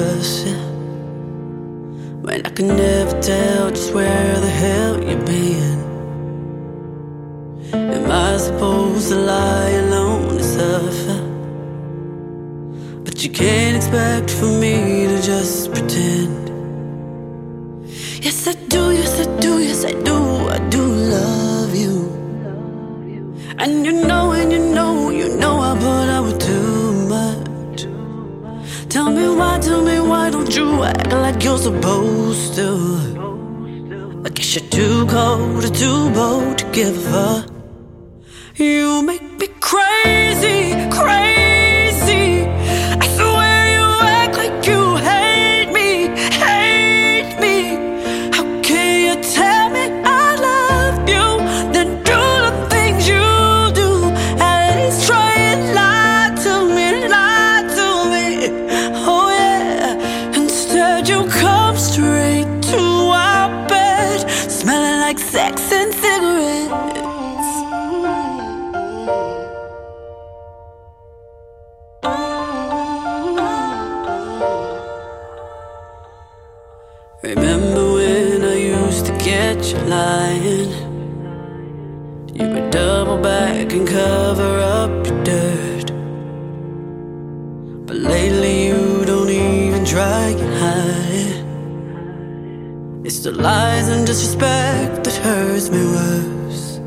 us. When I can never tell just where the hell you've been. Am I supposed to lie alone and suffer? But you can't expect for me to just pretend. Yes, I do, yes, I do, yes, I do, I do love you. And you know, and you know, you know I with too much. Tell me why, tell me why don't you act like you're supposed to? I guess you're too cold or too bold to give a. You make me crazy, to get you lying? You would double back and cover up your dirt. But lately you don't even try and hide it. It's the lies and disrespect that hurts me worse.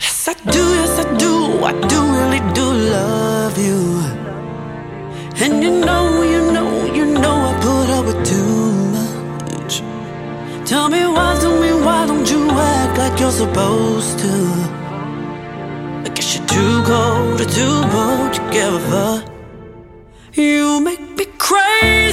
Yes, I do, yes, I do, I do really do love you. And you know, you know, you know I put up with too much. Tell me why, like you're supposed to? I guess you're too cold or too bold to give a. You make me crazy.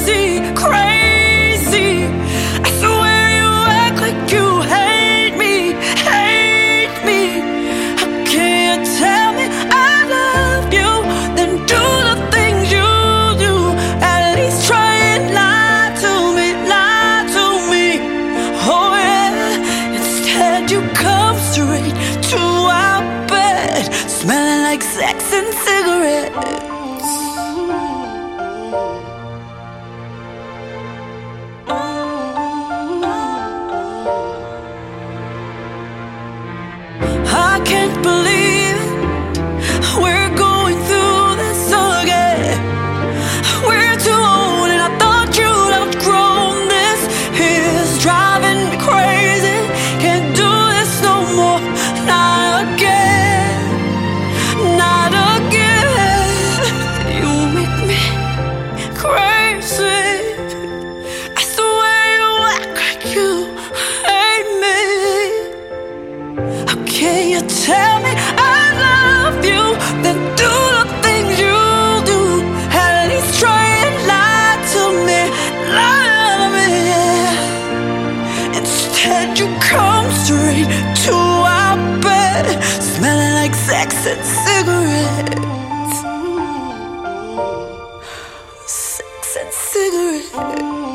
Smelling like sex and cigarettes. Can you tell me I love you, then do the things you do? At least try and lie to me, lie to me. Instead, you come straight to our bed, smelling like sex and cigarettes. Sex and cigarettes.